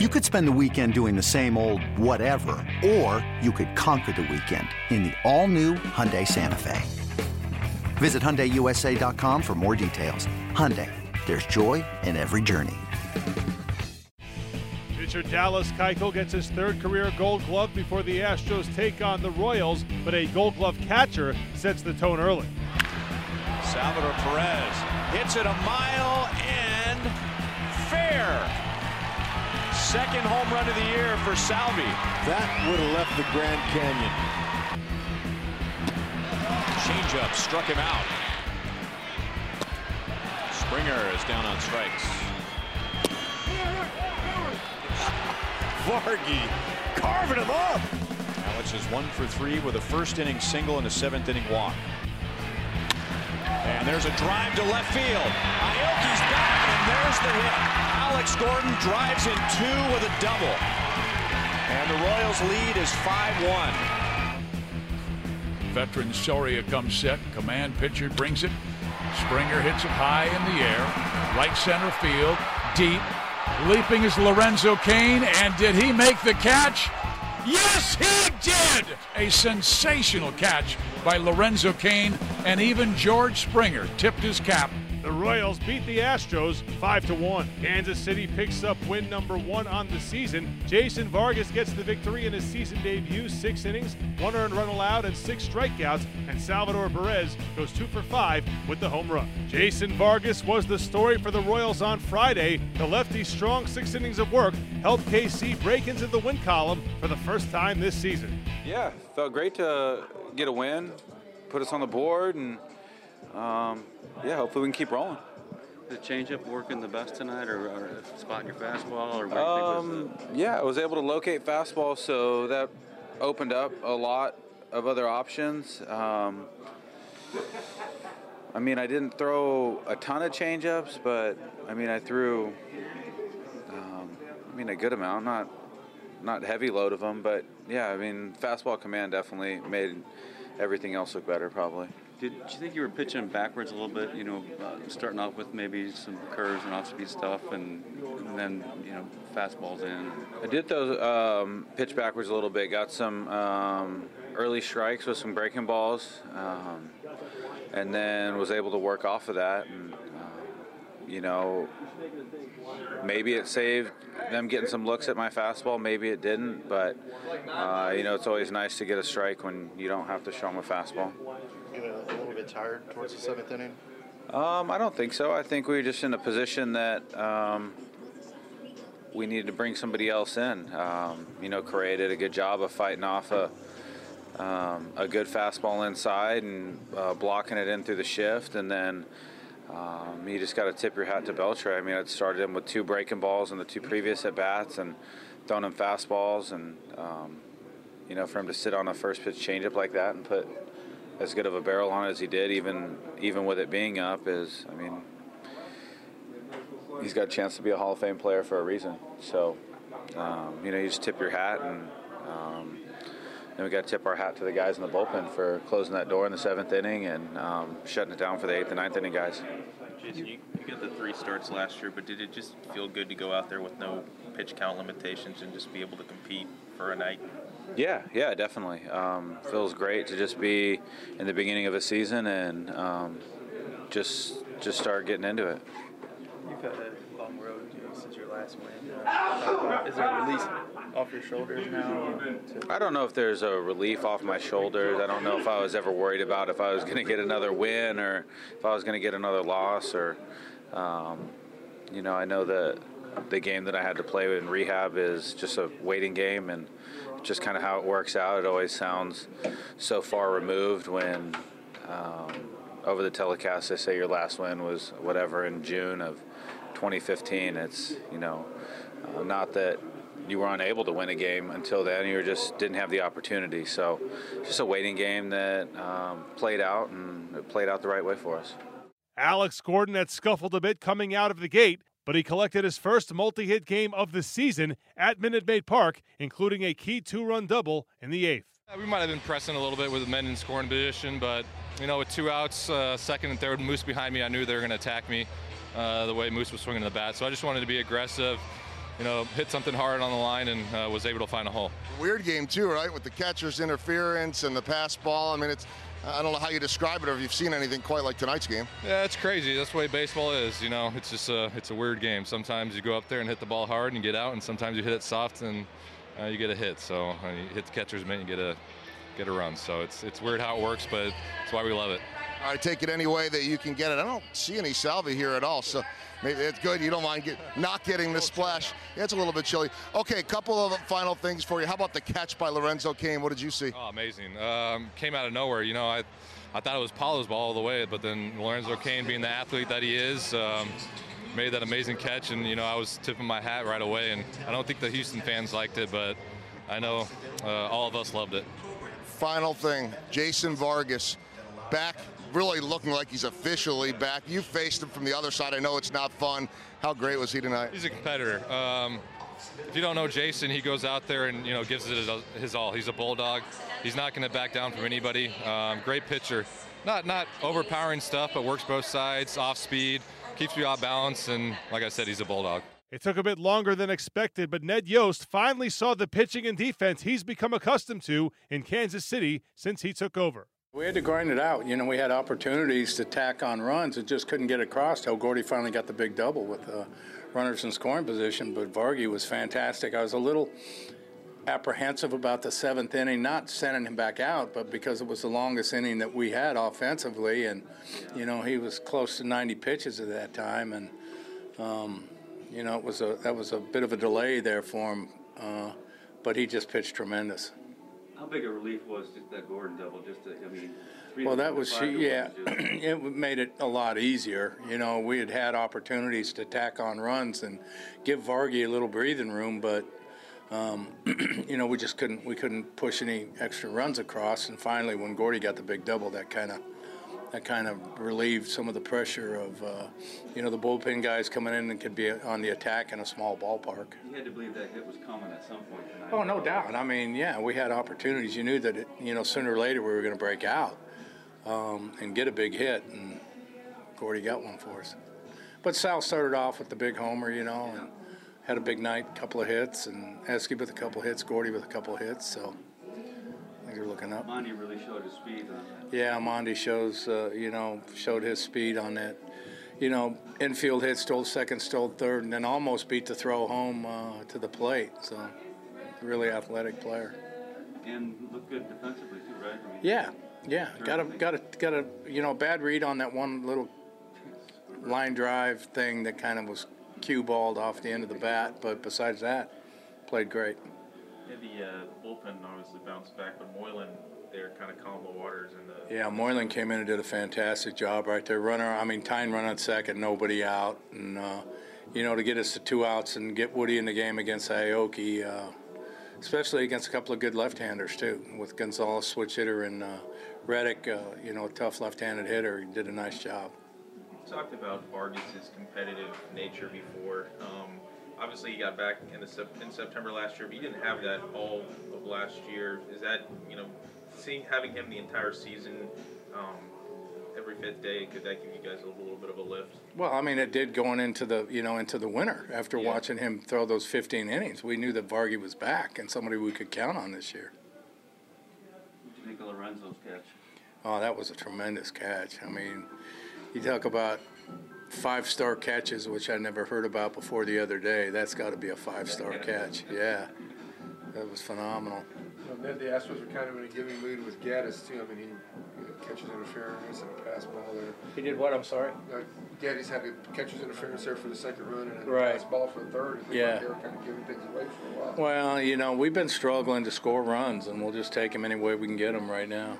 You could spend the weekend doing the same old whatever, or you could conquer the weekend in the all-new Hyundai Santa Fe. Visit HyundaiUSA.com for more details. Hyundai, there's joy in every journey. Pitcher Dallas Keuchel gets his third career Gold Glove before the Astros take on the Royals, but a Gold Glove catcher sets the tone early. Salvador Perez hits it a mile and fair. Second home run of the year for Salvi. That would have left the Grand Canyon. Changeup struck him out. Springer is down on strikes. Vargy carving him up. Alex is one for three with a first inning single and a seventh inning walk. And there's a drive to left field. Aoki's back, and there's the hit. Alex Gordon drives in two with a double. And the Royals lead is 5-1. Veteran Soria comes set. Command pitcher brings it. Springer hits it high in the air. Right center field. Deep. Leaping is Lorenzo Cain. And did he make the catch? Yes, he did! A sensational catch by Lorenzo Cain, and even George Springer tipped his cap. The Royals beat the Astros 5 to 1. Kansas City picks up win number 1 on the season. Jason Vargas gets the victory in his season debut, 6 innings, 1 earned run allowed and 6 strikeouts, and Salvador Perez goes 2 for 5 with the home run. Jason Vargas was the story for the Royals on Friday. The lefty's strong 6 innings of work helped KC break into the win column for the first time this season. Yeah, felt great to get a win, put us on the board, and um, yeah, hopefully we can keep rolling. The changeup working the best tonight, or, or spotting your fastball, or um, yeah, I was able to locate fastball, so that opened up a lot of other options. Um, I mean, I didn't throw a ton of changeups, but I mean, I threw, um, I mean, a good amount, not not heavy load of them, but yeah, I mean, fastball command definitely made everything else look better, probably. Did, did you think you were pitching backwards a little bit? You know, uh, starting off with maybe some curves and off-speed stuff, and, and, then you know fastballs in. I did those um, pitch backwards a little bit. Got some um, early strikes with some breaking balls, um, and then was able to work off of that. And uh, you know, maybe it saved them getting some looks at my fastball. Maybe it didn't, but uh, you know, it's always nice to get a strike when you don't have to show them a fastball a, a, little bit tired towards the seventh inning? Um, I don't think so. I think we were just in a position that um, we needed to bring somebody else in. Um, you know, Correa did a good job of fighting off a um, a good fastball inside and uh, blocking it in through the shift, and then. Um, you just got to tip your hat to Beltre. I mean, I started him with two breaking balls in the two previous at bats, and throwing him fastballs, and um, you know, for him to sit on a first pitch changeup like that and put as good of a barrel on it as he did, even even with it being up, is I mean, he's got a chance to be a Hall of Fame player for a reason. So, um, you know, you just tip your hat, and then we got to tip our hat to the guys in the bullpen for closing that door in the seventh inning and um, shutting it down for the eighth and ninth inning guys. Jason, you, you got the three starts last year, but did it just feel good to go out there with no pitch count limitations and just be able to compete for a night? Yeah, yeah, definitely. Um, feels great to just be in the beginning of a season and um, just just start getting into it. You've had a long road you know, since your last win. Is there release off your shoulders now? I don't know if there's a relief off my shoulders. I don't know if I was ever worried about if I was going to get another win or if I was going to get another loss or, um, you know, I know that the game that I had to play in rehab is just a waiting game and just kind of how it works out. It always sounds so far removed when um, over the telecast they say your last win was whatever in June of 2015. It's you know uh, not that you were unable to win a game until then. You just didn't have the opportunity. So just a waiting game that um, played out and it played out the right way for us. Alex Gordon had scuffled a bit coming out of the gate but he collected his first multi hit game of the season at Minute Maid Park, including a key two run double in the eighth. We might have been pressing a little bit with the men in scoring position, but you know, with two outs, uh, second and third, Moose behind me, I knew they were going to attack me uh, the way Moose was swinging the bat. So I just wanted to be aggressive, you know, hit something hard on the line and uh, was able to find a hole. Weird game too, right? With the catcher's interference and the pass ball. I mean, it's I don't know how you describe it or if you've seen anything quite like tonight's game. Yeah, it's crazy. That's the way baseball is. You know, it's just a it's a weird game. Sometimes you go up there and hit the ball hard and get out, and sometimes you hit it soft and uh, you get a hit. So uh, you hit the catcher's mitt and get a get a run. So it's it's weird how it works, but it's why we love it. I take it any way that you can get it. I don't see any salvia here at all, so maybe it's good. You don't mind get, not getting the splash. Yeah, it's a little bit chilly. Okay, a couple of final things for you. How about the catch by Lorenzo Cain? What did you see? Oh, amazing. Um, came out of nowhere. You know, I I thought it was Paulo's ball all the way, but then Lorenzo Cain, being the athlete that he is, um, made that amazing catch, and you know I was tipping my hat right away. And I don't think the Houston fans liked it, but I know uh, all of us loved it. Final thing, Jason Vargas, back really looking like he's officially back. You faced him from the other side. I know it's not fun. How great was he tonight? He's a competitor. Um, if you don't know Jason, he goes out there and you know gives it his all. He's a bulldog. He's not going to back down from anybody. Um, great pitcher. Not not overpowering stuff, but works both sides, off speed, keeps you off balance, and like I said, he's a bulldog. It took a bit longer than expected, but Ned Yost finally saw the pitching and defense he's become accustomed to in Kansas City since he took over. We had to grind it out. You know, we had opportunities to tack on runs and just couldn't get across till Gordy finally got the big double with uh, runners in scoring position. But Vargy was fantastic. I was a little apprehensive about the seventh inning, not sending him back out, but because it was the longest inning that we had offensively, and you know he was close to 90 pitches at that time, and um, you know it was a that was a bit of a delay there for him, uh, but he just pitched tremendous. How big a relief was just that Gordon double? Just to, I mean. Well, that was yeah. it made it a lot easier. You know, we had had opportunities to tack on runs and give Vargy a little breathing room, but um, you know, we just couldn't we couldn't push any extra runs across. And finally, when Gordy got the big double, that kind of that kind of relieved some of the pressure of uh, you know the bullpen guys coming in and could be on the attack in a small ballpark. You had to believe that hit was coming at some point tonight. Oh, no doubt. I mean, yeah, we had opportunities. You knew that it, you know sooner or later we were going to break out um, and get a big hit, and Gordy got one for us. But Sal started off with the big homer, you know, and had a big night, a couple of hits, and Esky with a couple of hits, Gordy with a couple of hits. So you're looking up. Mondi really showed his speed on that. Yeah, Mondi shows, uh, you know, showed his speed on that. You know, infield hit, stole second, stole third, and then almost beat the throw home uh, to the plate. So, really athletic player. And looked good defensively too, right? I mean, yeah, yeah. Got a got a got a you know bad read on that one little line drive thing that kind of was cue balled off the end of the bat, but besides that, played great. Yeah, the uh, bullpen obviously bounced back, but Moylan there kind of calmed the waters. And the yeah, Moylan came in and did a fantastic job right there. Runner, I mean, Tyne run on second, nobody out, and uh, you know to get us to two outs and get Woody in the game against Aoki, uh, especially against a couple of good left-handers too, with Gonzalez switch hitter and uh, Reddick, uh, you know, a tough left-handed hitter. He did a nice job talked about Vargas's competitive nature before. Um, obviously, he got back in, the, in September last year, but he didn't have that all of last year. Is that you know, seeing having him the entire season? Um, every fifth day could that give you guys a little bit of a lift well i mean it did going into the you know into the winter after yeah. watching him throw those 15 innings we knew that vargy was back and somebody we could count on this year what do you think of lorenzo's catch oh that was a tremendous catch i mean you talk about five star catches, which I never heard about before the other day. That's got to be a five star catch. Yeah, that was phenomenal. Well, Ned, the Astros are kind of in a giving mood with Gattis too. I mean, he you know, catches interference and a pass ball there. He did what? I'm sorry. Uh, Gattis had a catcher's interference there for the second run and a right. pass ball for the third. yeah. Like they were kind of giving things away for a while. Well, you know, we've been struggling to score runs, and we'll just take them any way we can get them right now.